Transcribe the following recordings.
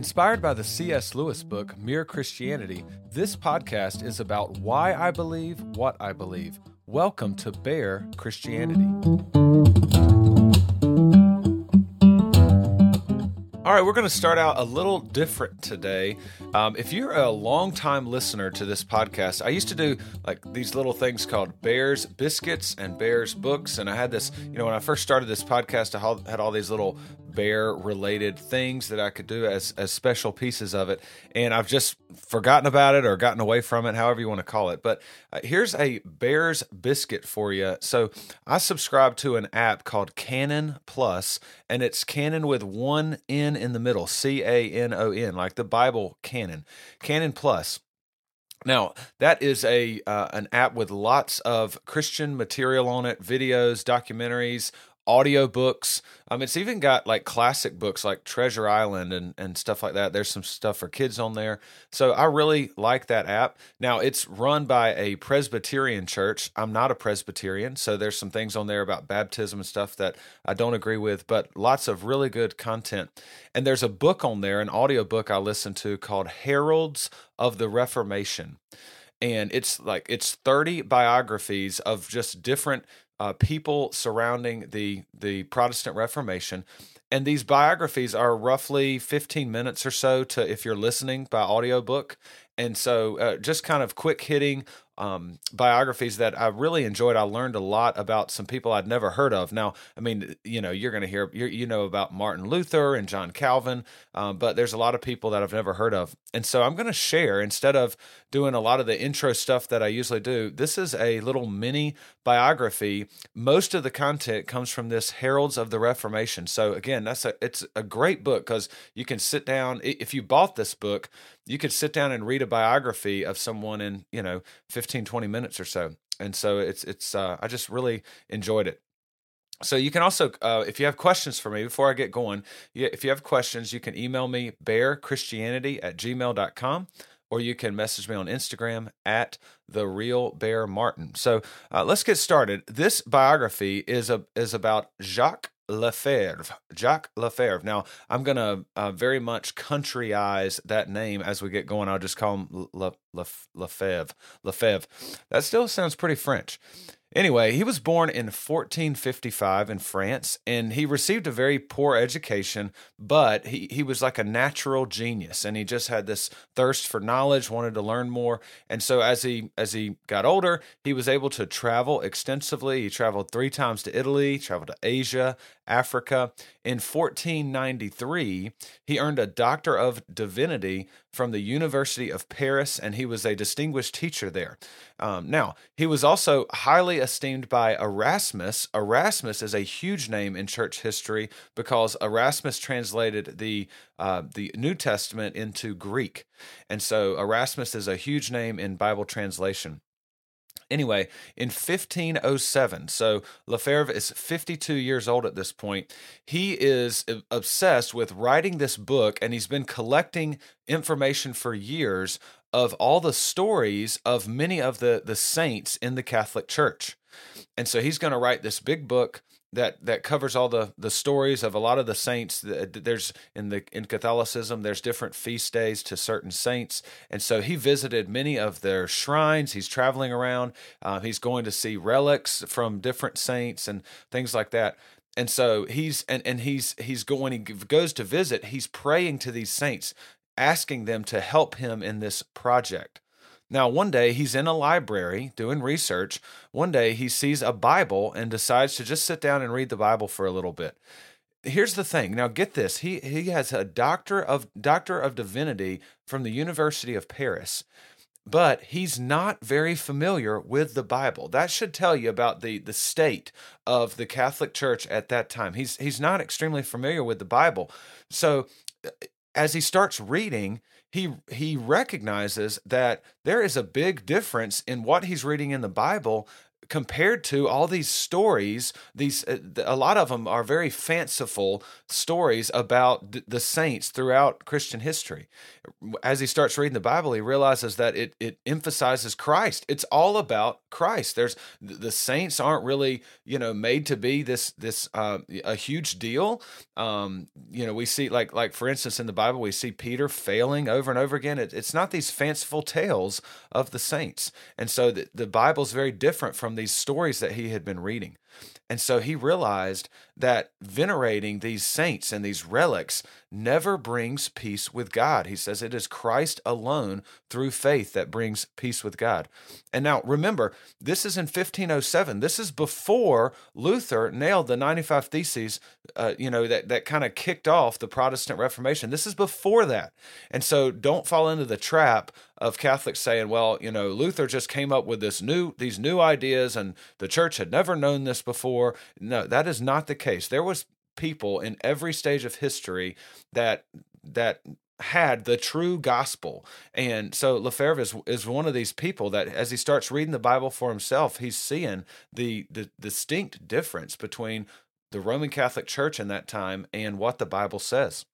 Inspired by the C.S. Lewis book, Mere Christianity, this podcast is about why I believe what I believe. Welcome to Bear Christianity. All right, we're going to start out a little different today. Um, if you're a longtime listener to this podcast, I used to do like these little things called Bears Biscuits and Bears Books. And I had this, you know, when I first started this podcast, I had all these little bear related things that I could do as, as special pieces of it. And I've just forgotten about it or gotten away from it, however you want to call it. But uh, here's a Bears biscuit for you. So I subscribe to an app called Canon Plus, and it's Canon with one N in the middle, C A N O N, like the Bible canon. Canon Canon Plus. Now that is a uh, an app with lots of Christian material on it, videos, documentaries, audiobooks. Um, it's even got like classic books like Treasure Island and, and stuff like that. There's some stuff for kids on there. So I really like that app. Now it's run by a Presbyterian church. I'm not a Presbyterian, so there's some things on there about baptism and stuff that I don't agree with, but lots of really good content. And there's a book on there, an audiobook I listened to called Heralds of the Reformation and it's like it's 30 biographies of just different uh, people surrounding the the Protestant Reformation, and these biographies are roughly 15 minutes or so to if you're listening by audiobook and so uh, just kind of quick hitting um, biographies that I really enjoyed. I learned a lot about some people I'd never heard of. Now, I mean, you know, you're going to hear, you know, about Martin Luther and John Calvin, um, but there's a lot of people that I've never heard of. And so I'm going to share, instead of doing a lot of the intro stuff that I usually do, this is a little mini biography. Most of the content comes from this Heralds of the Reformation. So again, that's a, it's a great book because you can sit down, if you bought this book, you could sit down and read a biography of someone in, you know, 15, 20 minutes or so. And so it's, it's, uh, I just really enjoyed it. So you can also, uh, if you have questions for me before I get going, if you have questions, you can email me barechristianity at gmail.com or you can message me on Instagram at the real bear martin. So uh, let's get started. This biography is a is about Jacques Lefebvre, Jacques Lefebvre. Now, I'm going to uh, very much countryize that name as we get going. I'll just call him Le, Le, Lefebvre. Lefebvre. That still sounds pretty French. Anyway, he was born in 1455 in France, and he received a very poor education, but he, he was like a natural genius, and he just had this thirst for knowledge, wanted to learn more. And so as he as he got older, he was able to travel extensively. He traveled three times to Italy, traveled to Asia, Africa. In 1493, he earned a Doctor of Divinity from the University of Paris, and he was a distinguished teacher there. Um, now, he was also highly esteemed by Erasmus. Erasmus is a huge name in church history because Erasmus translated the uh, the New Testament into Greek, and so Erasmus is a huge name in Bible translation. Anyway, in 1507, so Lefebvre is 52 years old at this point. He is obsessed with writing this book, and he's been collecting information for years of all the stories of many of the, the saints in the Catholic Church. And so he's going to write this big book that that covers all the the stories of a lot of the saints there's in the in catholicism there's different feast days to certain saints. And so he visited many of their shrines. He's traveling around. Uh, he's going to see relics from different saints and things like that. And so he's and and he's he's going he goes to visit he's praying to these saints asking them to help him in this project now, one day he's in a library doing research. One day he sees a Bible and decides to just sit down and read the Bible for a little bit. Here's the thing. Now get this. He he has a doctor of doctor of divinity from the University of Paris. But he's not very familiar with the Bible. That should tell you about the, the state of the Catholic Church at that time. He's he's not extremely familiar with the Bible. So uh, as he starts reading, he he recognizes that there is a big difference in what he's reading in the Bible compared to all these stories, these uh, a lot of them are very fanciful stories about the saints throughout Christian history. As he starts reading the Bible, he realizes that it it emphasizes Christ. It's all about Christ. There's the saints aren't really you know made to be this this uh, a huge deal. Um, you know, we see like like for instance in the Bible we see Peter failing over and over again. It, it's not these fanciful tales of the saints, and so the, the Bible's very different from these stories that he had been reading. And so he realized that venerating these saints and these relics never brings peace with God. He says it is Christ alone through faith that brings peace with God. And now remember, this is in 1507. This is before Luther nailed the 95 Theses, uh, you know, that, that kind of kicked off the Protestant Reformation. This is before that. And so don't fall into the trap of Catholics saying, well, you know, Luther just came up with this new these new ideas and the church had never known this before. No, that is not the case. There was people in every stage of history that that had the true gospel. And so Lefebvre is, is one of these people that as he starts reading the Bible for himself, he's seeing the, the distinct difference between the Roman Catholic Church in that time and what the Bible says.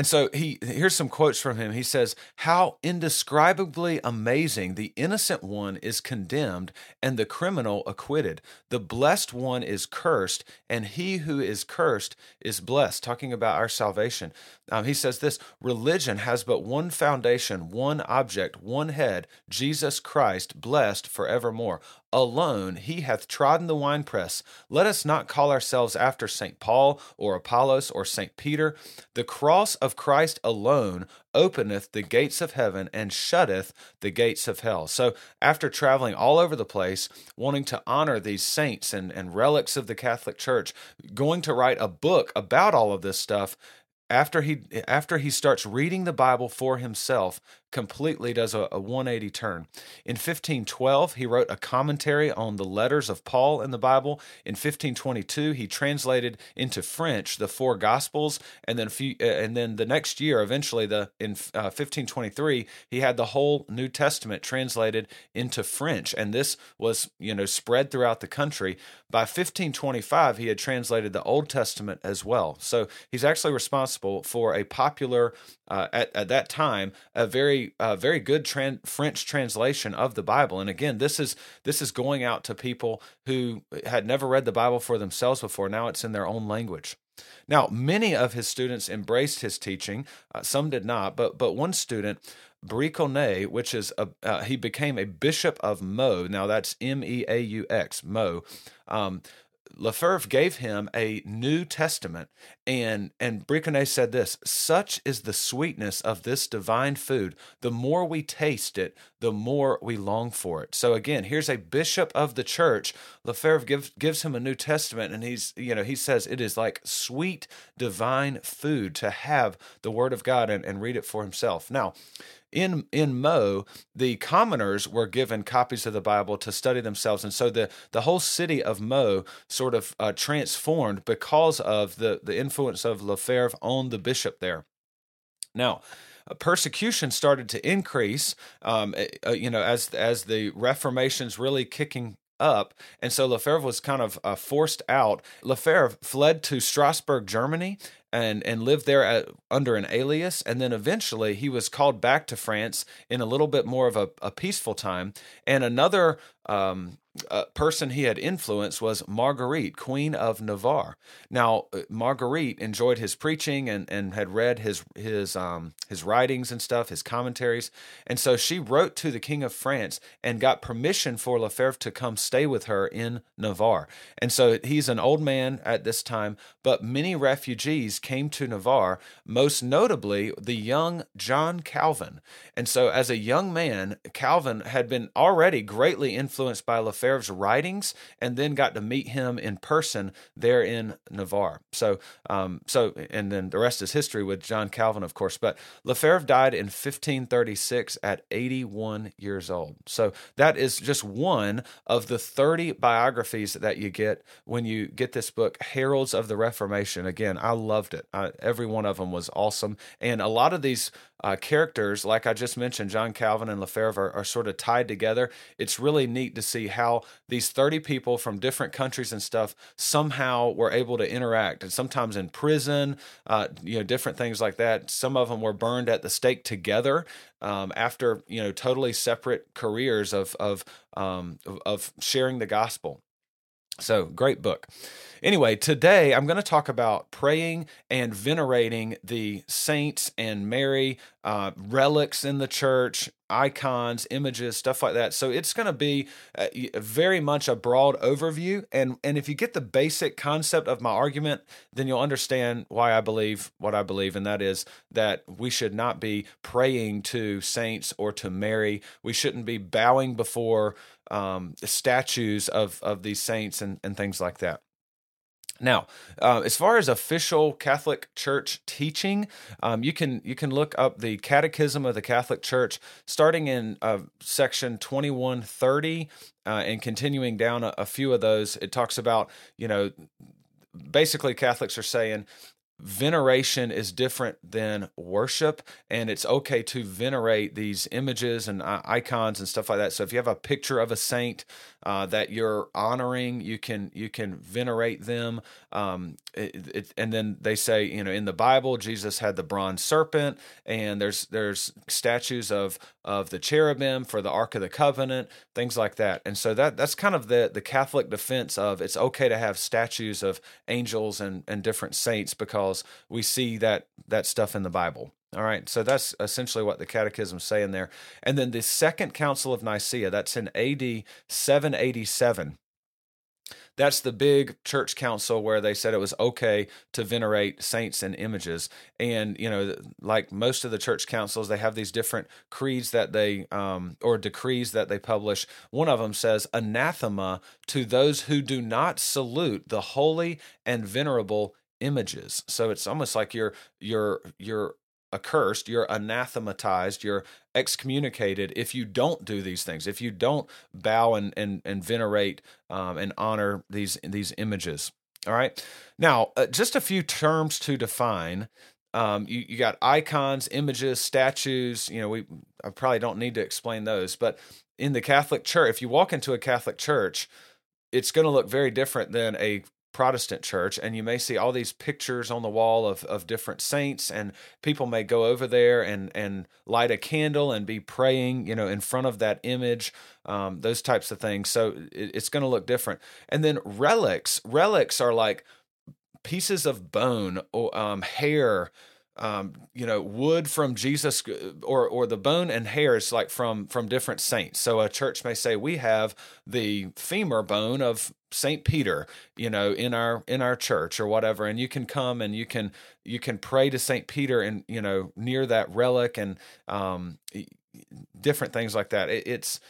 And so he here's some quotes from him. He says, "How indescribably amazing the innocent one is condemned and the criminal acquitted. The blessed one is cursed and he who is cursed is blessed." Talking about our salvation. Um, he says this, "Religion has but one foundation, one object, one head, Jesus Christ, blessed forevermore alone he hath trodden the winepress. Let us not call ourselves after St. Paul or Apollos or St. Peter. The cross of Christ alone openeth the gates of heaven and shutteth the gates of hell. So, after traveling all over the place, wanting to honor these saints and, and relics of the Catholic Church, going to write a book about all of this stuff, after he after he starts reading the Bible for himself, completely does a, a 180 turn. In 1512, he wrote a commentary on the letters of Paul in the Bible. In 1522, he translated into French the four Gospels, and then few, uh, and then the next year, eventually, the in uh, 1523, he had the whole New Testament translated into French, and this was you know spread throughout the country. By 1525, he had translated the Old Testament as well. So he's actually responsible for a popular uh, at at that time a very uh, very good tran- French translation of the Bible. And again, this is this is going out to people who had never read the Bible for themselves before. Now it's in their own language. Now, many of his students embraced his teaching. Uh, some did not, but but one student, Briconnet, which is a uh, he became a bishop of Meaux. Now that's M E A U X, Meaux. Um, Lefebvre gave him a New Testament, and and Briconnet said this: "Such is the sweetness of this divine food. The more we taste it, the more we long for it." So again, here's a bishop of the church. Lefebvre gives gives him a New Testament, and he's you know he says it is like sweet divine food to have the Word of God and, and read it for himself. Now in in Meaux, the commoners were given copies of the Bible to study themselves, and so the the whole city of Meaux sort of uh, transformed because of the the influence of Lefebvre on the bishop there. Now. Uh, persecution started to increase, um, eh, uh, you know, as as the Reformation's really kicking up. And so Lefebvre was kind of uh, forced out. Lefebvre fled to Strasbourg, Germany, and and lived there at, under an alias. And then eventually he was called back to France in a little bit more of a, a peaceful time. And another um, uh, person he had influenced was Marguerite, Queen of Navarre. Now, uh, Marguerite enjoyed his preaching and, and had read his his um, his writings and stuff, his commentaries, and so she wrote to the King of France and got permission for Lefebvre to come stay with her in Navarre. And so he's an old man at this time, but many refugees came to Navarre, most notably the young John Calvin. And so, as a young man, Calvin had been already greatly influenced by Lefebvre's writings, and then got to meet him in person there in Navarre. So, um, so, and then the rest is history with John Calvin, of course. But Lefebvre died in 1536 at 81 years old. So that is just one of the 30 biographies that you get when you get this book, Heralds of the Reformation. Again, I loved it. I, every one of them was awesome, and a lot of these uh, characters, like I just mentioned, John Calvin and Lefebvre are, are, sort of tied together. It's really neat to see how these 30 people from different countries and stuff somehow were able to interact, and sometimes in prison, uh, you know, different things like that. Some of them were burned at the stake together um, after you know totally separate careers of of um, of sharing the gospel. So, great book. Anyway, today I'm going to talk about praying and venerating the saints and Mary, uh, relics in the church, icons, images, stuff like that. So it's going to be uh, very much a broad overview. And, and if you get the basic concept of my argument, then you'll understand why I believe what I believe. And that is that we should not be praying to saints or to Mary. We shouldn't be bowing before um, statues of, of these saints and, and things like that. Now, uh, as far as official Catholic Church teaching, um, you can you can look up the Catechism of the Catholic Church, starting in uh, section twenty one thirty, uh, and continuing down a, a few of those. It talks about you know basically Catholics are saying veneration is different than worship and it's okay to venerate these images and icons and stuff like that so if you have a picture of a saint uh, that you're honoring you can you can venerate them um, it, it, and then they say you know in the bible jesus had the bronze serpent and there's there's statues of of the cherubim for the ark of the covenant things like that. And so that that's kind of the the catholic defense of it's okay to have statues of angels and and different saints because we see that that stuff in the bible all right, so that's essentially what the Catechism is saying there. And then the Second Council of Nicaea, that's in AD 787. That's the big church council where they said it was okay to venerate saints and images. And, you know, like most of the church councils, they have these different creeds that they, um, or decrees that they publish. One of them says, anathema to those who do not salute the holy and venerable images. So it's almost like you're you're you're accursed, you're anathematized, you're excommunicated if you don't do these things, if you don't bow and and, and venerate um, and honor these these images. All right. Now, uh, just a few terms to define. Um, you, you got icons, images, statues. You know, we I probably don't need to explain those, but in the Catholic Church, if you walk into a Catholic church, it's going to look very different than a Protestant church, and you may see all these pictures on the wall of, of different saints, and people may go over there and and light a candle and be praying, you know, in front of that image, um, those types of things. So it, it's going to look different. And then relics, relics are like pieces of bone or um, hair, um, you know, wood from Jesus, or or the bone and hairs like from from different saints. So a church may say we have the femur bone of Saint Peter, you know, in our in our church or whatever, and you can come and you can you can pray to Saint Peter and you know near that relic and um, different things like that. It, it's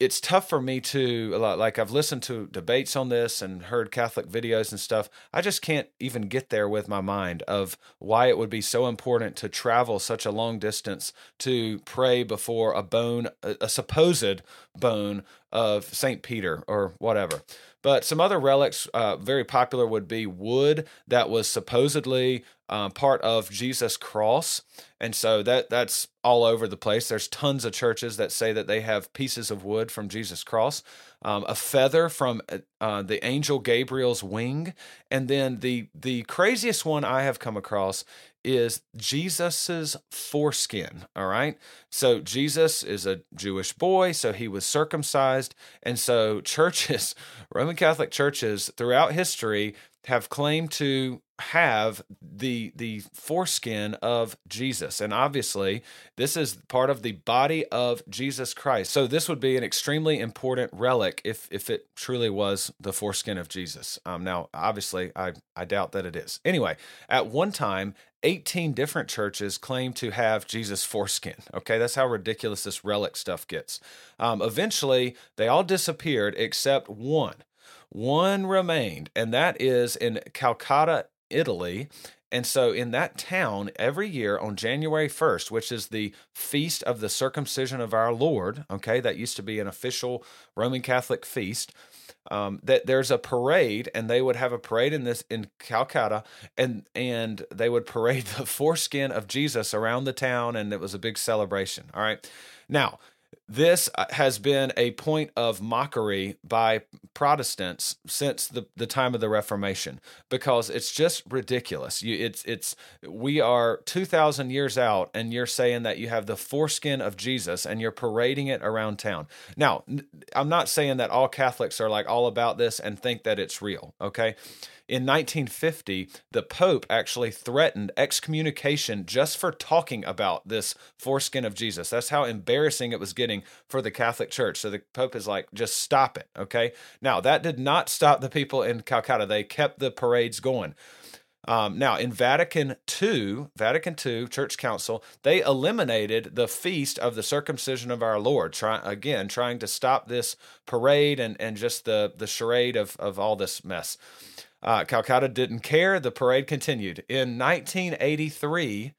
it's tough for me to like I've listened to debates on this and heard Catholic videos and stuff. I just can't even get there with my mind of why it would be so important to travel such a long distance to pray before a bone, a supposed bone of Saint Peter or whatever. But some other relics, uh, very popular, would be wood that was supposedly uh, part of Jesus' cross, and so that that's all over the place. There's tons of churches that say that they have pieces of wood from Jesus' cross, um, a feather from uh, the angel Gabriel's wing, and then the the craziest one I have come across is Jesus's foreskin. All right. So Jesus is a Jewish boy, so he was circumcised. And so churches, Roman Catholic churches throughout history have claimed to have the the foreskin of Jesus. And obviously, this is part of the body of Jesus Christ. So this would be an extremely important relic if if it truly was the foreskin of Jesus. Um, now, obviously, I I doubt that it is. Anyway, at one time, 18 different churches claim to have Jesus' foreskin. Okay, that's how ridiculous this relic stuff gets. Um, eventually, they all disappeared except one. One remained, and that is in Calcutta, Italy. And so, in that town, every year on January 1st, which is the feast of the circumcision of our Lord, okay, that used to be an official Roman Catholic feast, um, that there's a parade, and they would have a parade in this in Calcutta, and and they would parade the foreskin of Jesus around the town, and it was a big celebration. All right, now this uh, has been a point of mockery by Protestants since the, the time of the Reformation because it's just ridiculous. You, it's it's we are two thousand years out, and you're saying that you have the foreskin of Jesus, and you're parading it around town. Now, I'm not saying that all Catholics are like all about this and think that it's real. Okay, in 1950, the Pope actually threatened excommunication just for talking about this foreskin of Jesus. That's how embarrassing it was getting for the Catholic Church. So the Pope is like, just stop it. Okay. Now, that did not stop the people in Calcutta, they kept the parades going. Um, now, in Vatican II, Vatican II Church Council, they eliminated the feast of the circumcision of our Lord. Try, again, trying to stop this parade and, and just the the charade of of all this mess. Uh, Calcutta didn't care. The parade continued. In 1983,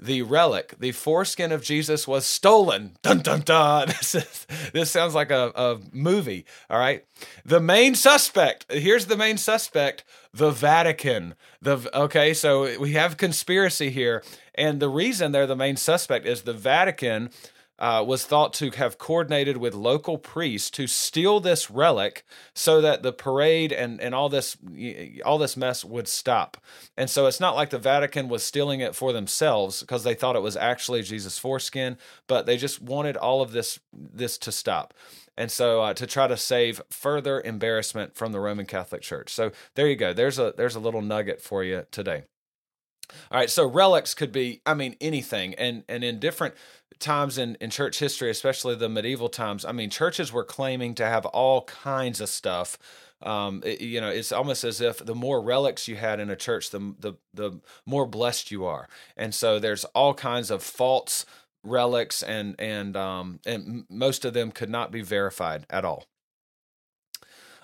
the relic, the foreskin of Jesus, was stolen. Dun dun dun. This, is, this sounds like a, a movie. All right. The main suspect. Here's the main suspect. The Vatican. The okay. So we have conspiracy here, and the reason they're the main suspect is the Vatican uh, was thought to have coordinated with local priests to steal this relic so that the parade and, and all this all this mess would stop. And so it's not like the Vatican was stealing it for themselves because they thought it was actually Jesus' foreskin, but they just wanted all of this this to stop. And so uh, to try to save further embarrassment from the Roman Catholic Church. So there you go. There's a there's a little nugget for you today. All right, so relics could be, I mean, anything, and and in different times in, in church history, especially the medieval times, I mean, churches were claiming to have all kinds of stuff. Um, it, you know, it's almost as if the more relics you had in a church, the the the more blessed you are. And so there's all kinds of false relics, and and um, and most of them could not be verified at all.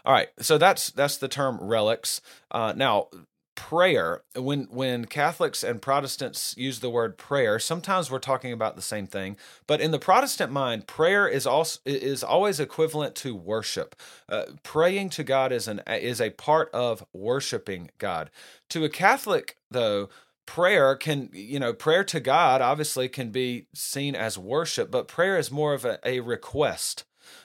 All right, so that's that's the term relics. Uh, now, prayer when when catholics and protestants use the word prayer sometimes we're talking about the same thing but in the protestant mind prayer is also is always equivalent to worship. Uh, praying to god is an is a part of worshiping god. To a catholic though prayer can you know prayer to god obviously can be seen as worship but prayer is more of a, a request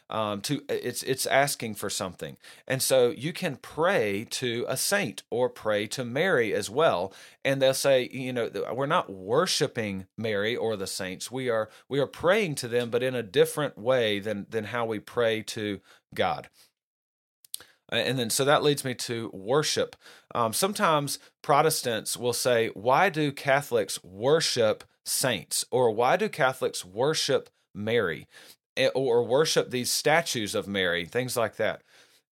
um, to it's it's asking for something and so you can pray to a saint or pray to mary as well and they'll say you know we're not worshiping mary or the saints we are we are praying to them but in a different way than than how we pray to god and then, so that leads me to worship. Um, sometimes Protestants will say, Why do Catholics worship saints? Or why do Catholics worship Mary? Eh, or worship these statues of Mary, things like that.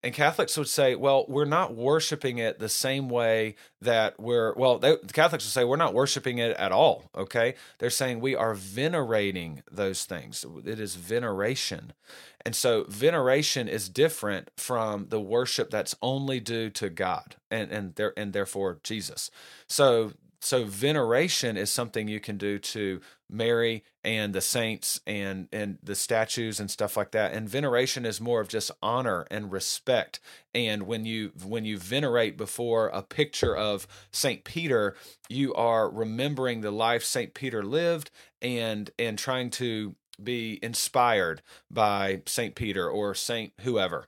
And Catholics would say, well, we're not worshiping it the same way that we're, well, they, the Catholics would say, we're not worshiping it at all, okay? They're saying we are venerating those things. It is veneration. And so veneration is different from the worship that's only due to God and, and, there, and therefore Jesus. So so veneration is something you can do to Mary and the saints and and the statues and stuff like that. And veneration is more of just honor and respect. And when you when you venerate before a picture of Saint Peter, you are remembering the life Saint Peter lived and and trying to be inspired by Saint Peter or Saint whoever.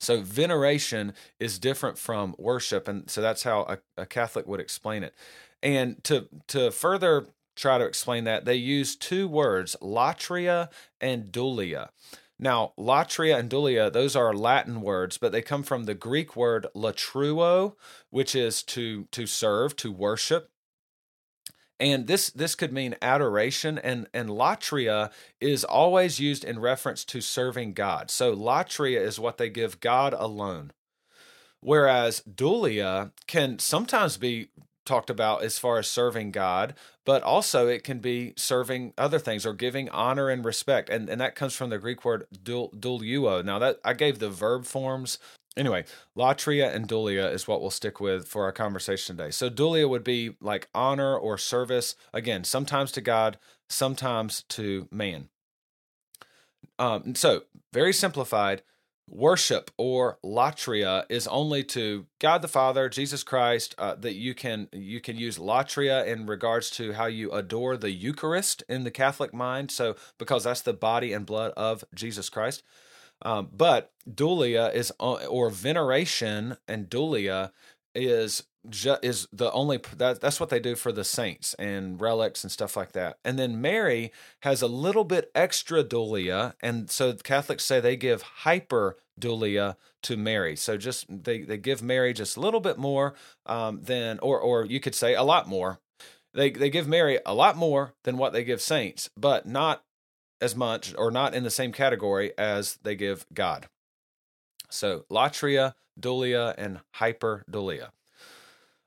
So veneration is different from worship, and so that's how a, a, Catholic would explain it. And to to further try to explain that, they use two words, latria and dulia. Now, latria and dulia, those are Latin words, but they come from the Greek word latruo, which is to to serve, to worship. And this this could mean adoration and and latria is always used in reference to serving god. So latria is what they give god alone. Whereas dulia can sometimes be talked about as far as serving god but also it can be serving other things or giving honor and respect. And and that comes from the greek word dul, duluo now that i gave the verb forms. Anyway, latria and dulia is what we'll stick with for our conversation today. So dulia would be like honor or service, again, sometimes to God, sometimes to man. Um, so very simplified, worship or latria is only to God the Father, Jesus Christ. Uh, that you can you can use latria in regards to how you adore the Eucharist in the Catholic mind. So because that's the body and blood of Jesus Christ. Um, but dulia is uh, or veneration and dulia is ju- is the only that that's what they do for the saints and relics and stuff like that. And then Mary has a little bit extra dulia, and so Catholics say they give hyper dulia to Mary. So just they they give Mary just a little bit more um, than, or or you could say a lot more. They they give Mary a lot more than what they give saints, but not as much or not in the same category as they give God. So latria, dulia, and hyperdulia.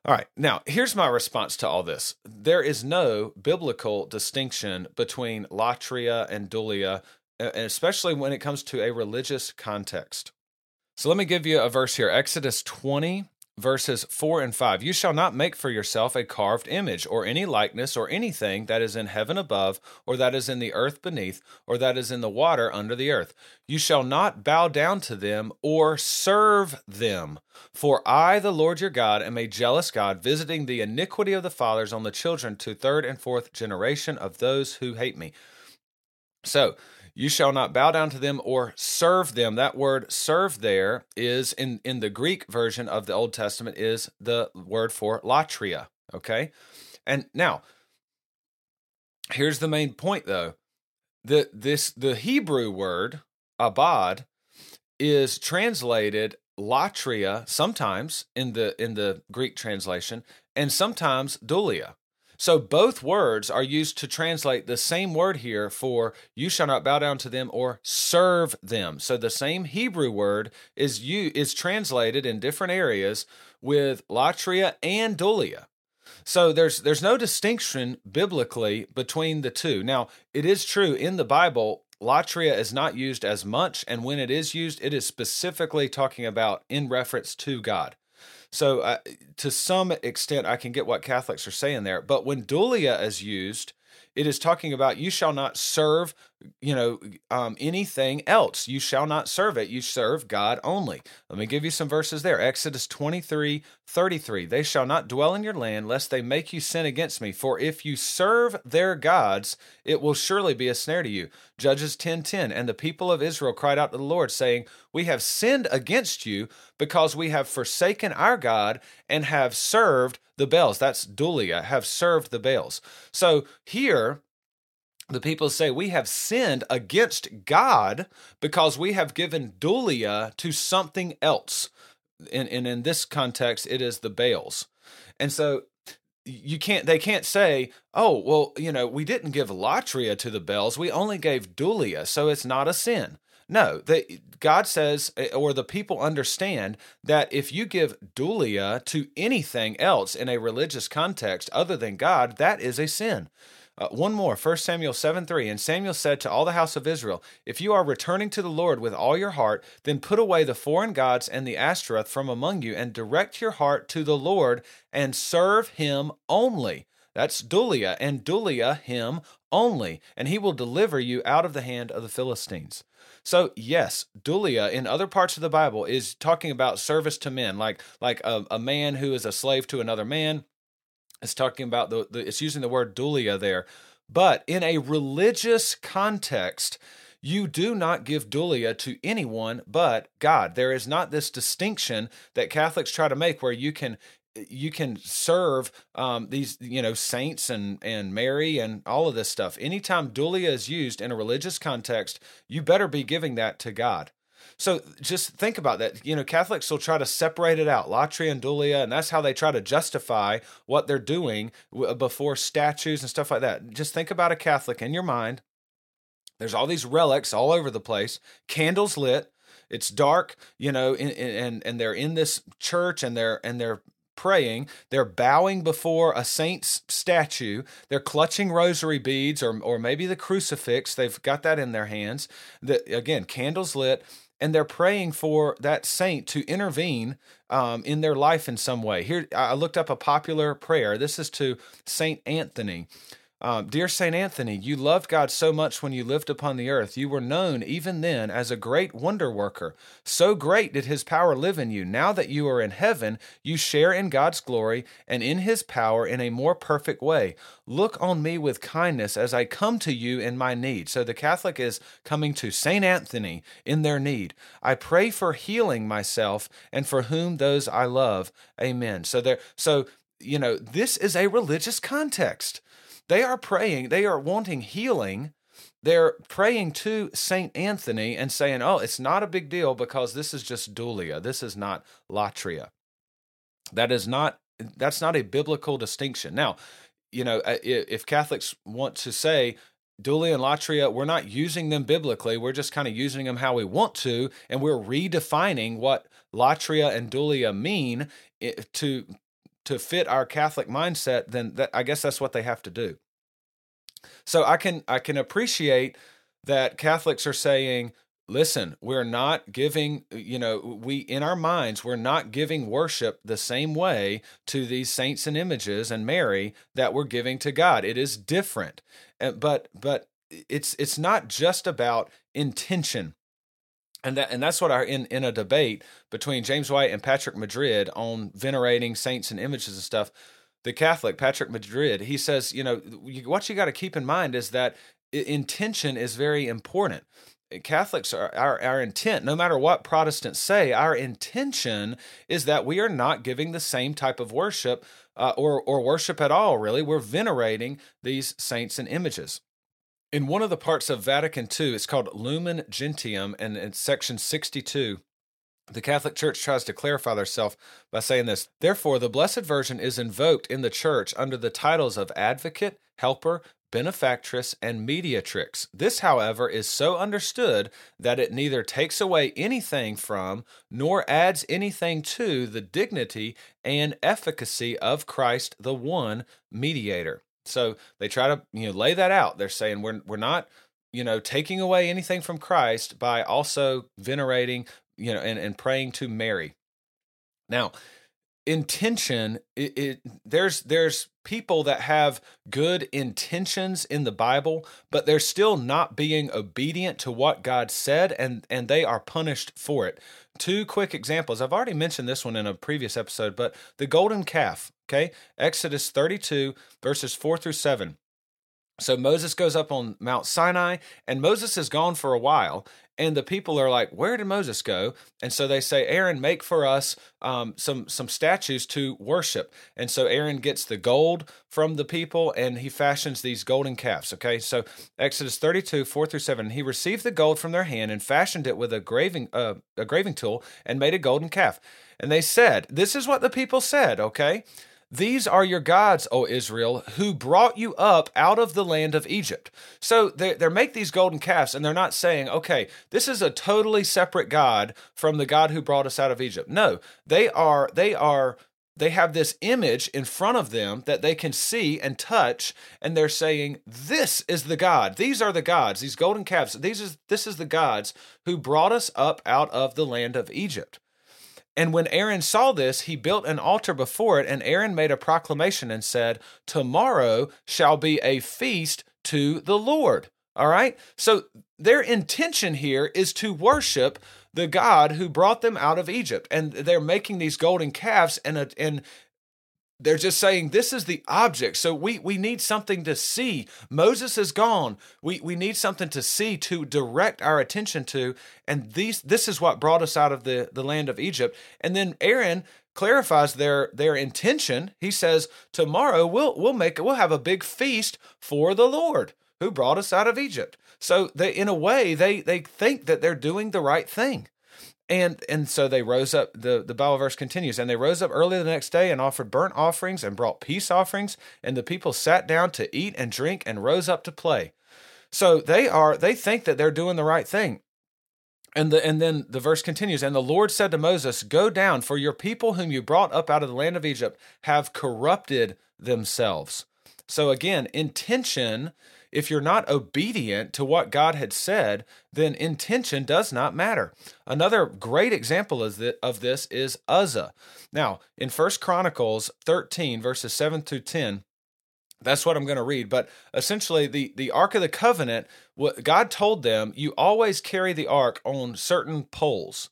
All right, now here's my response to all this. There is no biblical distinction between latria and dulia, and especially when it comes to a religious context. So let me give you a verse here Exodus 20, verses 4 and 5 You shall not make for yourself a carved image, or any likeness, or anything that is in heaven above, or that is in the earth beneath, or that is in the water under the earth. You shall not bow down to them or serve them. For I, the Lord your God, am a jealous God, visiting the iniquity of the fathers on the children to third and fourth generation of those who hate me. So, you shall not bow down to them or serve them. That word serve there is in, in the Greek version of the Old Testament is the word for latria. Okay. And now, here's the main point though. The this the Hebrew word abad is translated latria sometimes in the in the Greek translation and sometimes dulia. So both words are used to translate the same word here for you shall not bow down to them or serve them. So the same Hebrew word is you is translated in different areas with latria and dulia. So there's there's no distinction biblically between the two. Now, it is true in the Bible latria is not used as much and when it is used it is specifically talking about in reference to God. So, uh, to some extent, I can get what Catholics are saying there. But when dulia is used, it is talking about you shall not serve you know um, anything else. You shall not serve it. You serve god only. Let me give you some verses there. Exodus 23 33 they shall not dwell in your land lest they make you sin against me. For if you serve their gods it will surely be a snare to you. Judges 10 10 and the people of israel cried out to the lord saying we have sinned against you because we have forsaken our god and have served the Baals. That's dulia, have served the Baals. So here, the people say, We have sinned against God because we have given dulia to something else. And, and in this context, it is the Baals. And so you can't they can't say oh well you know we didn't give latria to the Baals we only gave dulia so it's not a sin no, they, God says, eh, or the people understand that if you give dulia to anything else in a religious context other than God, that is a sin. Uh, one more, 1 Samuel 7 3. And Samuel said to all the house of Israel, If you are returning to the Lord with all your heart, then put away the foreign gods and the Ashtoreth from among you, and direct your heart to the Lord, and serve him only. That's dulia, and dulia him only, and he will deliver you out of the hand of the Philistines. So yes, dulia in other parts of the Bible is talking about service to men, like like a, a man who is a slave to another man. It's talking about the, the it's using the word dulia there, but in a religious context, you do not give dulia to anyone but God. There is not this distinction that Catholics try to make where you can you can serve um, these you know saints and and Mary and all of this stuff. Anytime dulia is used in a religious context, you better be giving that to God. So just think about that. You know, Catholics will try to separate it out, latria and dulia, and that's how they try to justify what they're doing uh, before statues and stuff like that. Just think about a Catholic in your mind. There's all these relics all over the place, candles lit. It's dark, you know, and and and they're in this church and they're and they're praying. They're bowing before a saint's statue. They're clutching rosary beads or, or maybe the crucifix. They've got that in their hands. The, again, candles lit. And they're praying for that saint to intervene um, in their life in some way. Here, I looked up a popular prayer. This is to Saint Anthony. Um, Dear St. Anthony, you loved God so much when you lived upon the earth. You were known even then as a great wonder worker. So great did his power live in you. Now that you are in heaven, you share in God's glory and in his power in a more perfect way. Look on me with kindness as I come to you in my need. So the Catholic is coming to St. Anthony in their need. I pray for healing myself and for whom those I love. Amen. So there so you know, this is a religious context. They are praying, they are wanting healing. They're praying to Saint Anthony and saying, "Oh, it's not a big deal because this is just dulia. This is not latria." That is not that's not a biblical distinction. Now, you know, if Catholics want to say dulia and latria, we're not using them biblically. We're just kind of using them how we want to, and we're redefining what latria and dulia mean eh, to to fit our Catholic mindset, then that, I guess that's what they have to do. So I can I can appreciate that Catholics are saying, listen, we're not giving, uh, you know, we in our minds we're not giving worship the same way to these saints and images and Mary that we're giving to God. It is different, but but it's it's not just about intention and that and that's what I in in a debate between James White and Patrick Madrid on venerating saints and images and stuff. The Catholic Patrick Madrid, he says, you know, what you got to keep in mind is that intention is very important. Catholics are our, our intent, no matter what Protestants say, our intention is that we are not giving the same type of worship uh, or or worship at all. Really, we're venerating these saints and images in one of the parts of Vatican II, it's called Lumen Gentium, and in section 62. The Catholic Church tries to clarify themselves by saying this Therefore, the Blessed Virgin is invoked in the Church under the titles of Advocate, Helper, Benefactress, and Mediatrix. This, however, is so understood that it neither takes away anything from nor adds anything to the dignity and efficacy of Christ, the one mediator. So they try to you know lay that out. They're saying we're we're not you know taking away anything from Christ by also venerating you know and, and praying to Mary. Now, intention it, it, there's there's people that have good intentions in the bible but they're still not being obedient to what god said and and they are punished for it two quick examples i've already mentioned this one in a previous episode but the golden calf Okay, Exodus 32, verses 4 through 7. So Moses goes up on Mount Sinai, and Moses is gone for a while. And the people are like, "Where did Moses go?" And so they say, "Aaron, make for us um, some some statues to worship." And so Aaron gets the gold from the people, and he fashions these golden calves. Okay, so Exodus thirty-two four through seven. He received the gold from their hand and fashioned it with a graving uh, a graving tool and made a golden calf. And they said, "This is what the people said." Okay. These are your gods, O Israel, who brought you up out of the land of Egypt. So they, they make these golden calves, and they're not saying, okay, this is a totally separate God from the God who brought us out of Egypt. No, they are, they are, they have this image in front of them that they can see and touch, and they're saying, This is the God. These are the gods, these golden calves. These is this is the gods who brought us up out of the land of Egypt. And when Aaron saw this, he built an altar before it, and Aaron made a proclamation and said, Tomorrow shall be a feast to the Lord. All right? So their intention here is to worship the God who brought them out of Egypt. And they're making these golden calves and, and they're just saying this is the object. So we we need something to see. Moses is gone. We we need something to see to direct our attention to. And these this is what brought us out of the, the land of Egypt. And then Aaron clarifies their their intention. He says, Tomorrow we'll we'll make we'll have a big feast for the Lord who brought us out of Egypt. So they in a way they they think that they're doing the right thing. And and so they rose up. the The Bible verse continues, and they rose up early the next day and offered burnt offerings and brought peace offerings, and the people sat down to eat and drink and rose up to play. So they are they think that they're doing the right thing. And the and then the verse continues, and the Lord said to Moses, Go down, for your people whom you brought up out of the land of Egypt have corrupted themselves. So again, intention if you're not obedient to what God had said, then intention does not matter. Another great example of this is Uzzah. Now, in First Chronicles 13, verses 7 through 10, That's what I'm going to read. But essentially, the, the Ark of the Covenant, what God told them, you always carry the Ark on certain poles.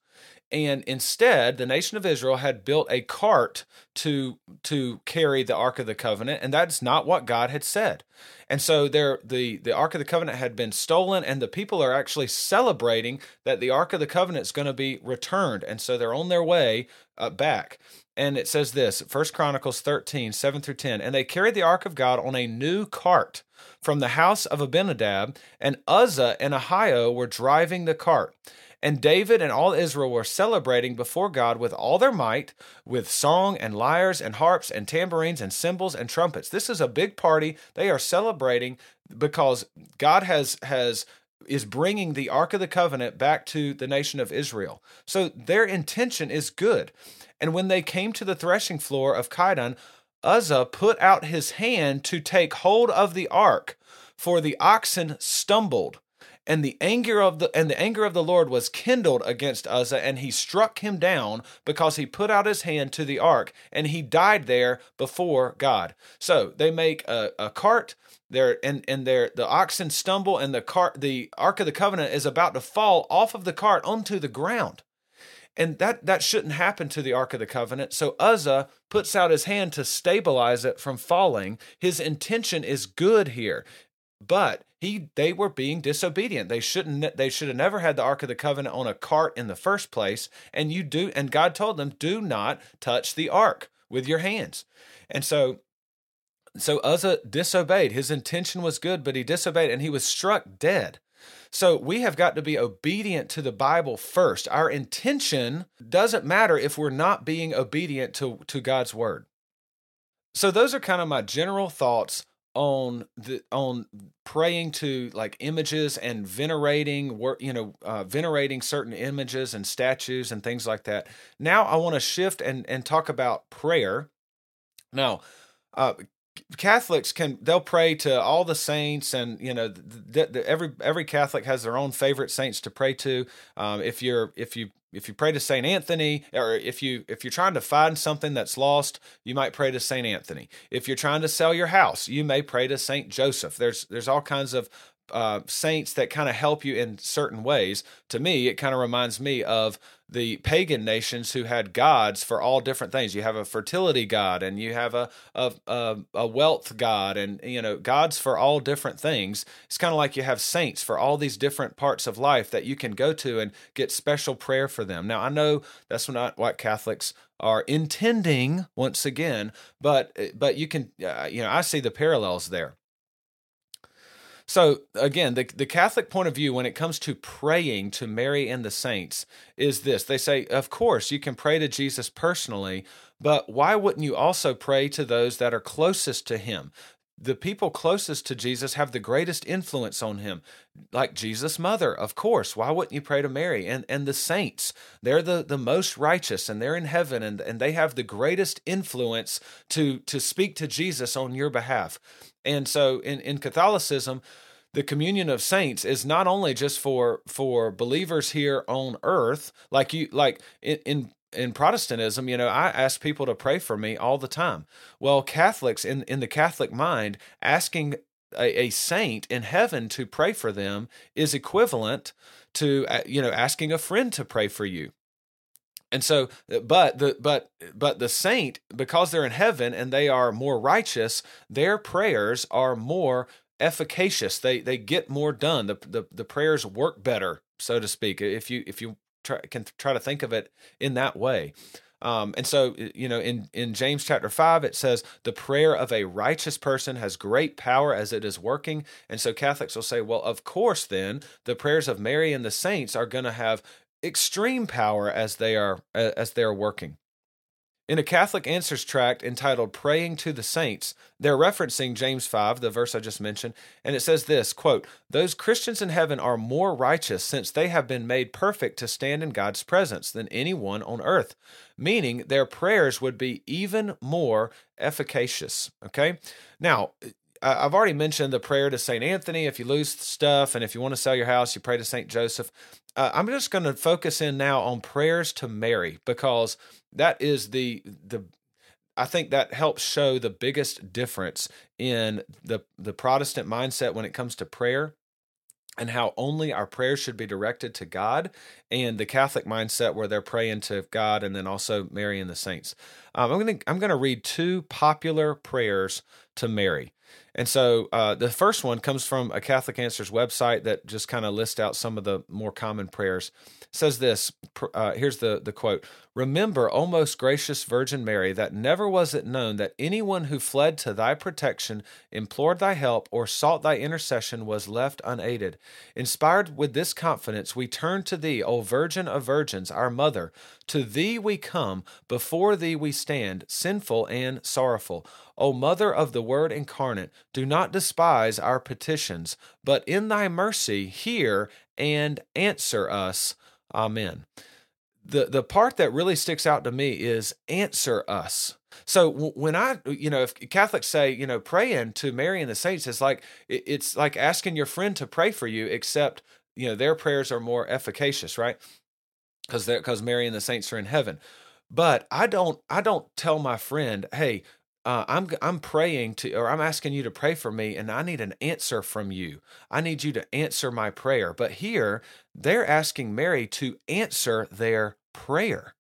And instead, the nation of Israel had built a cart to to carry the Ark of the Covenant, and that's not what God had said. And so there the, the Ark of the Covenant had been stolen, and the people are actually celebrating that the Ark of the Covenant is going to be returned. And so they're on their way uh, back. And it says this First Chronicles 13, 7 through 10. And they carried the ark of God on a new cart from the house of Abinadab, and Uzzah and Ahio were driving the cart. And David and all Israel were celebrating before God with all their might, with song and lyres and harps and tambourines and cymbals and trumpets. This is a big party. They are celebrating because God has has is bringing the ark of the covenant back to the nation of Israel. So their intention is good. And when they came to the threshing floor of Chidon, Uzzah put out his hand to take hold of the ark, for the oxen stumbled. And the anger of the and the anger of the Lord was kindled against Uzzah, and he struck him down because he put out his hand to the ark, and he died there before God. So they make a, a cart there and and there the oxen stumble and the cart the ark of the covenant is about to fall off of the cart onto the ground. And that that shouldn't happen to the ark of the covenant. So uzzah puts out his hand to stabilize it from falling. His intention is good here. But he they were being disobedient. They shouldn't they should have never had the ark of the covenant on a cart in the first place. And you do and god told them do not touch the ark with your hands. And so so uzzah disobeyed. His intention was good but he disobeyed and he was struck dead. So we have got to be obedient to the Bible first. Our intention doesn't matter if we're not being obedient to, to God's word. So those are kind of my general thoughts on the on praying to like images and venerating work you know uh, venerating certain images and statues and things like that. Now i want to shift and and talk about prayer. Now uh, Catholics can they'll pray to all the saints, and you know the, the, every every Catholic has their own favorite saints to pray to. Um, if you're if you if you pray to Saint Anthony, or if you if you're trying to find something that's lost, you might pray to Saint Anthony. If you're trying to sell your house, you may pray to Saint Joseph. There's there's all kinds of uh, saints that kind of help you in certain ways. To me, it kind of reminds me of the pagan nations who had gods for all different things. You have a fertility god, and you have a a, a, a wealth god, and you know gods for all different things. It's kind of like you have saints for all these different parts of life that you can go to and get special prayer for them. Now, I know that's not what Catholics are intending once again, but but you can uh, you know I see the parallels there. So again, the, the Catholic point of view when it comes to praying to Mary and the saints is this. They say, of course, you can pray to Jesus personally, but why wouldn't you also pray to those that are closest to him? The people closest to Jesus have the greatest influence on him, like Jesus' mother, of course. Why wouldn't you pray to Mary? And and the saints, they're the, the most righteous and they're in heaven and, and they have the greatest influence to to speak to Jesus on your behalf. And so in, in Catholicism, the communion of saints is not only just for for believers here on earth, like you like in, in in Protestantism, you know, I ask people to pray for me all the time. Well, Catholics in in the Catholic mind, asking a, a saint in heaven to pray for them is equivalent to uh, you know asking a friend to pray for you. And so but the but but the saint because they're in heaven and they are more righteous their prayers are more efficacious. They they get more done. The the, the prayers work better so to speak if you if you try, can try to think of it in that way um, and so, you know, in, in James chapter 5, it says, the prayer of a righteous person has great power as it is working. And so Catholics will say, well, of course, then the prayers of Mary and the saints are going to have extreme power as they are as they're working. In a Catholic Answers tract entitled Praying to the Saints, they're referencing James 5, the verse I just mentioned, and it says this, quote, "Those Christians in heaven are more righteous since they have been made perfect to stand in God's presence than anyone on earth." Meaning their prayers would be even more efficacious, okay? Now, I've already mentioned the prayer to St. Anthony. If you lose stuff and if you want to sell your house, you pray to St. Joseph. Uh, I'm just going to focus in now on prayers to Mary because that is the the I think that helps show the biggest difference in the the Protestant mindset when it comes to prayer and how only our prayers should be directed to God, and the Catholic mindset where they're praying to God and then also Mary and the saints. Um, I'm gonna I'm gonna read two popular prayers to Mary. And so uh, the first one comes from a Catholic Answers website that just kind of lists out some of the more common prayers. It says this uh, here's the, the quote Remember, O most gracious Virgin Mary, that never was it known that anyone who fled to thy protection, implored thy help, or sought thy intercession was left unaided. Inspired with this confidence, we turn to thee, O Virgin of Virgins, our Mother. To thee we come, before thee we stand, sinful and sorrowful. O Mother of the Word incarnate, do not despise our petitions, but in thy mercy hear and answer us. Amen. The the part that really sticks out to me is answer us. So when I, you know, if Catholics say, you know, praying to Mary and the saints is like it's like asking your friend to pray for you, except you know their prayers are more efficacious, right? Because because Mary and the saints are in heaven. But I don't I don't tell my friend, hey, uh, I'm I'm praying to, or I'm asking you to pray for me, and I need an answer from you. I need you to answer my prayer. But here, they're asking Mary to answer their prayer.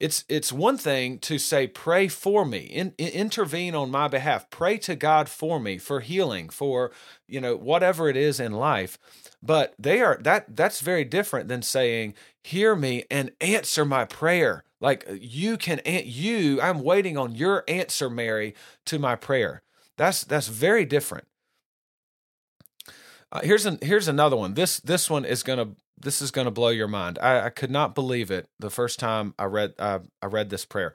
It's it's one thing to say, "Pray for me, in, in, intervene on my behalf, pray to God for me for healing, for you know whatever it is in life." But they are that that's very different than saying, "Hear me and answer my prayer." Like you can you I'm waiting on your answer Mary to my prayer. That's that's very different. Uh, here's an here's another one. This this one is gonna this is gonna blow your mind. I, I could not believe it the first time I read uh, I read this prayer.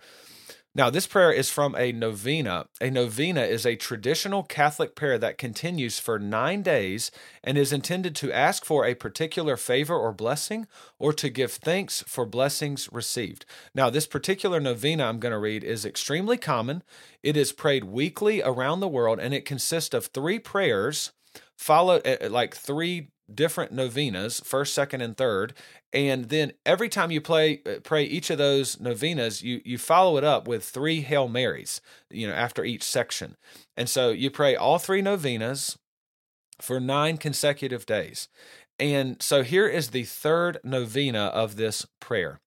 Now, this prayer is from a novena. A novena is a traditional Catholic prayer that continues for nine days and is intended to ask for a particular favor or blessing or to give thanks for blessings received. Now, this particular novena I'm going to read is extremely common. It is prayed weekly around the world and it consists of three prayers followed eh, eh, like three different novenas, first, second, and third. And then every time you play uh, pray each of those novenas, you you follow it up with three Hail Marys, you know, after each section. And so you pray all three novenas for nine consecutive days. And so here is the third novena of this prayer.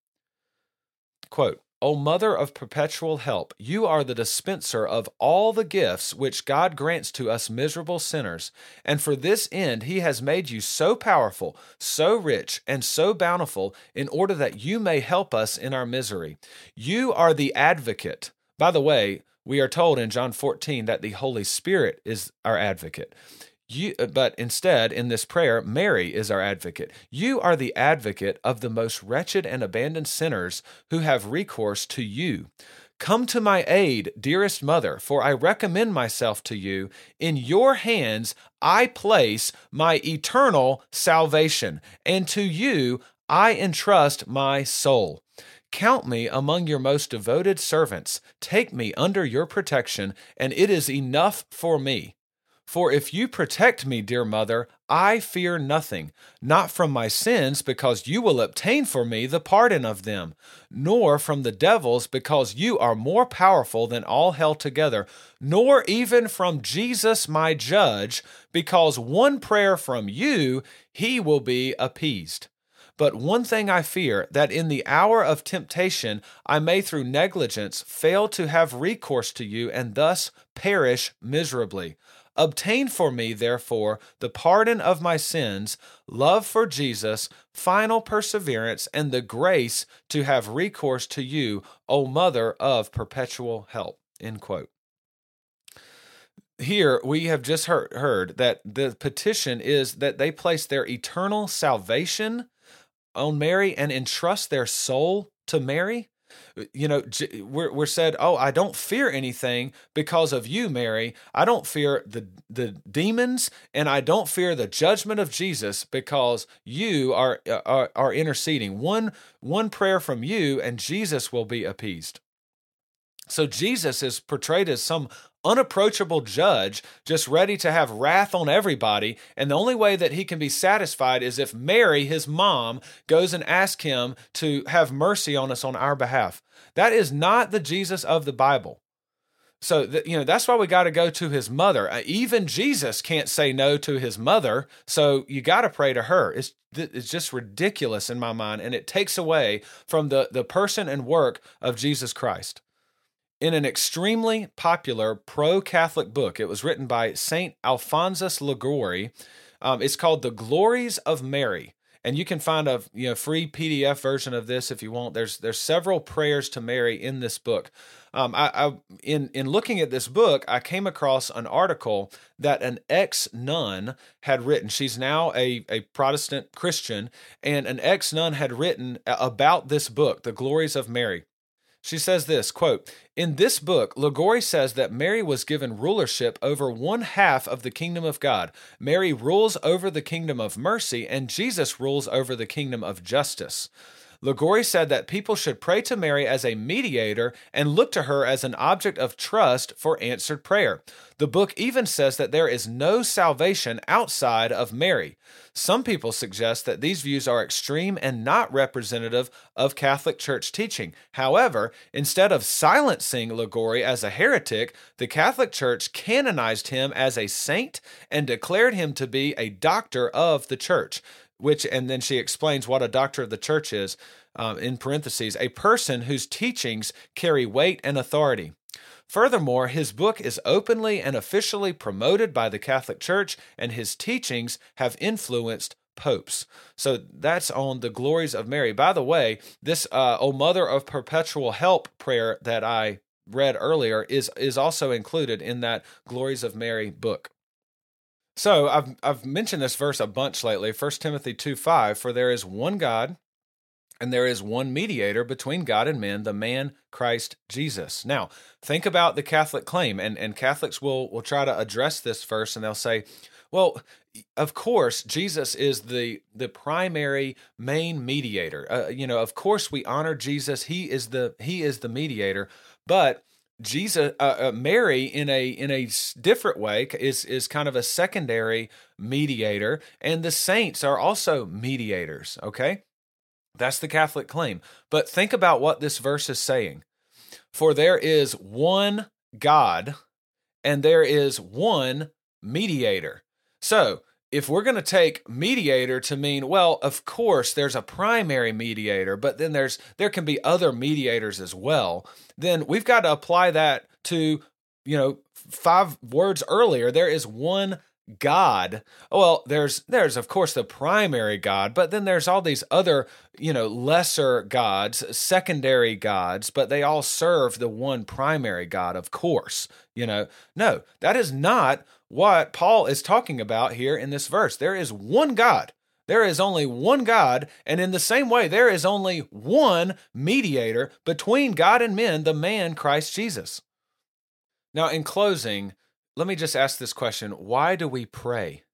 Quote, O Mother of perpetual help, you are the dispenser of all the gifts which God grants to us miserable sinners, and for this end He has made you so powerful, so rich, and so bountiful, in order that you may help us in our misery. You are the advocate. By the way, we are told in John 14 that the Holy Spirit is our advocate. You, uh, but instead, in this prayer, Mary is our advocate. You are the advocate of the most wretched and abandoned sinners who have recourse to you. Come to my aid, dearest mother, for I recommend myself to you. In your hands I place my eternal salvation, and to you I entrust my soul. Count me among your most devoted servants. Take me under your protection, and it is enough for me. For if you protect me, dear mother, I fear nothing, not from my sins, because you will obtain for me the pardon of them, nor from the devils, because you are more powerful than all hell together, nor even from Jesus, my judge, because one prayer from you, he will be appeased. But one thing I fear, that in the hour of temptation I may through negligence fail to have recourse to you, and thus perish miserably. Obtain for me, therefore, the pardon of my sins, love for Jesus, final perseverance, and the grace to have recourse to you, O Mother of perpetual help. End quote. Here we have just heard, heard that the petition is that they place their eternal salvation on Mary and entrust their soul to Mary you know we're, we're said oh i don't fear anything because of you mary. I don't fear the the demons and i don't fear the judgment of jesus because you are uh, are, are interceding. One one prayer from you and jesus will be appeased. So jesus is portrayed as some unapproachable judge, just ready to have wrath on everybody. And the only way that he can be satisfied is if Mary, his mom, goes and asks him to have mercy on us on our behalf. That is not the Jesus of the Bible. So you know that's why we got to go to his mother. Uh, even Jesus can't say no to his mother, so you got to pray to her. It's it's just ridiculous in my mind, and it takes away from the the person and work of Jesus Christ. In an extremely popular pro Catholic book, it was written by Saint Alphonsus Liguori. Um, it's called "The Glories of Mary." and you can find a you know free PDF version of this if you want. There's there's several prayers to Mary in this book. Um, I, I in in looking at this book, I came across an article that an ex nun had written. She's now a a Protestant Christian, and an ex nun had written about this book, The Glories of Mary. She says this quote, In this book, Liguori says that Mary was given rulership over one half of the kingdom of God. Mary rules over the kingdom of mercy, and Jesus rules over the kingdom of justice. Liguori said that people should pray to Mary as a mediator and look to her as an object of trust for answered prayer. The book even says that there is no salvation outside of Mary. Some people suggest that these views are extreme and not representative of Catholic Church teaching. However, instead of silencing Liguori as a heretic, the Catholic Church canonized him as a saint and declared him to be a doctor of the Church which and then she explains what a doctor of the church is um, in parentheses a person whose teachings carry weight and authority Furthermore, his book is openly and officially promoted by the Catholic Church, and his teachings have influenced popes. So that's on the glories of Mary. By the way, this uh, "O Mother of Perpetual Help" prayer that I read earlier is is also included in that glories of Mary book. So I've I've mentioned this verse a bunch lately. 1 Timothy 2 5, for there is one God and there is one mediator between God and men, the man Christ Jesus. Now, think about the Catholic claim, and, and Catholics will, will try to address this first, and they'll say, well, of course, Jesus is the the primary main mediator. Uh, you know, of course, we honor Jesus. He is the he is the mediator, but Jesus, uh, uh, Mary, in a in a different way, is is kind of a secondary mediator, and the saints are also mediators. Okay, that's the Catholic claim. But think about what this verse is saying: For there is one God, and there is one mediator. So if we're going to take mediator to mean well of course there's a primary mediator but then there's there can be other mediators as well then we've got to apply that to you know five words earlier. There is one god. Well there's there's of course the primary god but then there's all these other you know lesser gods secondary gods but they all serve the one primary god of course you know? No that is not what Paul is talking about here in this verse. There is one God. There is only one God, and in the same way, there is only one mediator between God and men, the man Christ Jesus. Now, in closing, let me just ask this question Why do we pray?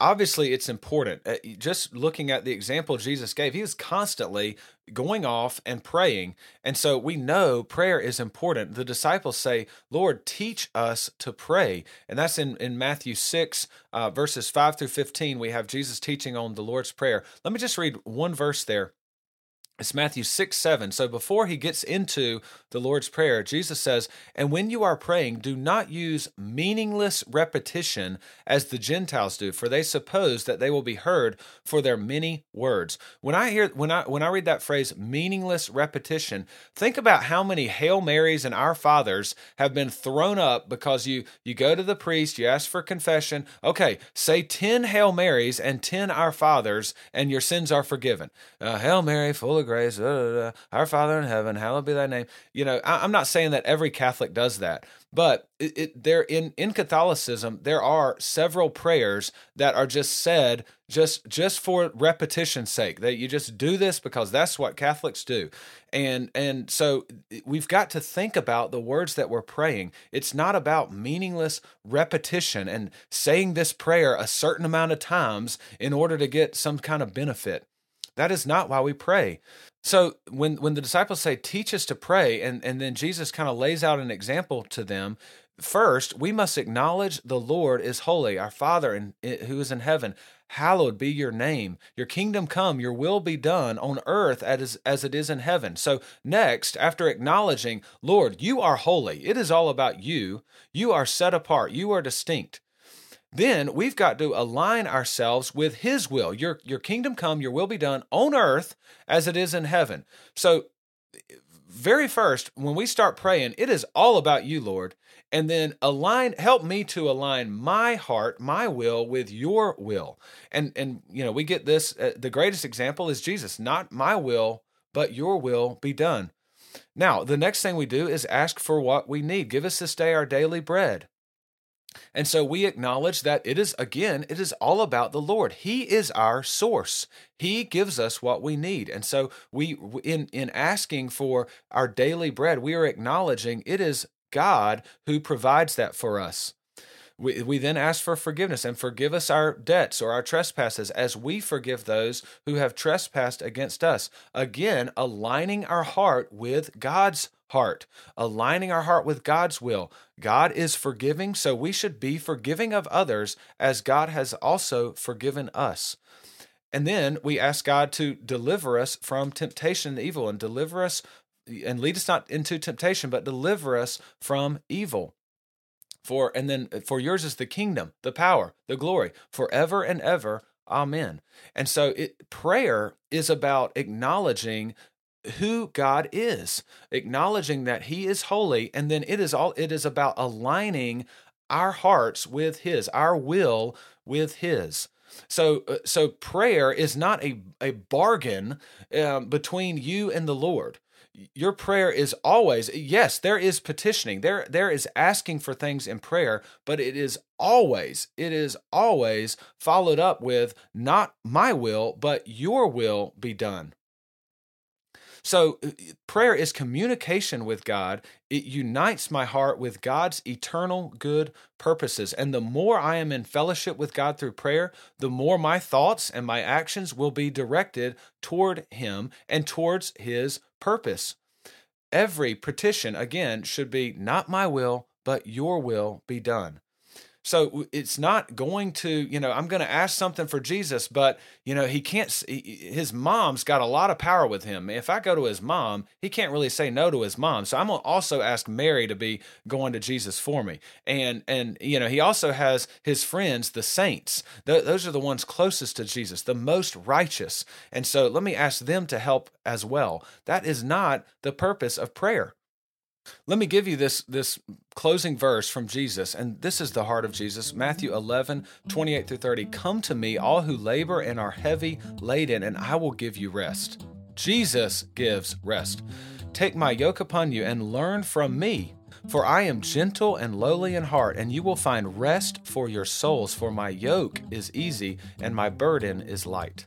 Obviously it's important. Uh, just looking at the example jesus gave he was constantly going off and praying. And so we know prayer is important. The disciples say lord teach us to pray. And that's in, in matthew 6 uh, verses 5 through 15 we have jesus teaching on the lord's prayer. Let me just read one verse there it's Matthew 6 7. So before he gets into the Lord's Prayer, Jesus says, And when you are praying, do not use meaningless repetition as the Gentiles do, for they suppose that they will be heard for their many words. When I hear when I when I read that phrase meaningless repetition, think about how many Hail Marys and Our Fathers have been thrown up because you you go to the priest, you ask for confession. Okay, say 10 Hail Marys and 10 Our Fathers, and your sins are forgiven. Uh, Hail Mary, full of grace, our Father in heaven, hallowed be thy name. You know, I, am not saying that every Catholic does that, but it, it, there in in Catholicism there are several prayers that are just said just just for repetition's sake. That you just do this because that's what Catholics do, and and so eh, we've got to think about the words that we're praying. It's not about meaningless repetition and saying this prayer a certain amount of times in order to get some kind of benefit That is not why we pray. So when when the disciples say, "Teach us to pray," and and then Jesus kind of lays out an example to them. First, we must acknowledge the Lord is holy, our Father in, who is in heaven. Hallowed be your name. Your kingdom come, your will be done on earth as, as it is in heaven. So, next, after acknowledging, Lord, you are holy, it is all about you. You are set apart, you are distinct. Then we've got to align ourselves with His will. Your, your kingdom come, your will be done on earth as it is in heaven. So, very first, when we start praying, it is all about you, Lord. And then align, help me to align my heart, my will with your will. And, and, you know, we get this, uh, the greatest example is Jesus, not my will, but your will be done. Now, the next thing we do is ask for what we need. Give us this day our daily bread. And so we acknowledge that it is, again, it is all about the Lord. He is our source. He gives us what we need. And so we, in, in asking for our daily bread, we are acknowledging it is God who provides that for us. We, we then ask for forgiveness and forgive us our debts or our trespasses as we forgive those who have trespassed against us. Again, aligning our heart with God's heart, aligning our heart with God's will. God is forgiving, so we should be forgiving of others as God has also forgiven us. And then we ask God to deliver us from temptation and evil and deliver us and lead us not into temptation, but deliver us from evil. For and then uh, for yours is the kingdom, the power, the glory, forever and ever. Amen. And so it, prayer is about acknowledging who God is, acknowledging that He is holy, and then it is all it is about aligning our hearts with His, our will with His. So, uh, so prayer is not a a bargain um, between you and the Lord. Your prayer is always yes. There is petitioning. There there is asking for things in prayer, but it is always it is always followed up with not my will, but your will be done. So, uh, prayer is communication with God. It unites my heart with God's eternal good purposes. And the more I am in fellowship with God through prayer, the more my thoughts and my actions will be directed toward Him and towards His purpose. Every petition, again, should be not my will, but your will be done. So it's not going to, you know, I'm going to ask something for Jesus, but, you know, he can't, his mom's got a lot of power with him. If I go to his mom, he can't really say no to his mom. So I'm going to also ask Mary to be going to Jesus for me. And, and, you know, he also has his friends, the saints. those are the ones closest to Jesus, the most righteous. And so let me ask them to help as well. That is not the purpose of prayer. Let me give you this this closing verse from Jesus, and this is the heart of Jesus. Matthew 11, 28 through 30. Come to me, all who labor and are heavy laden, and I will give you rest. Jesus gives rest. Take my yoke upon you and learn from me, for I am gentle and lowly in heart, and you will find rest for your souls. For my yoke is easy and my burden is light.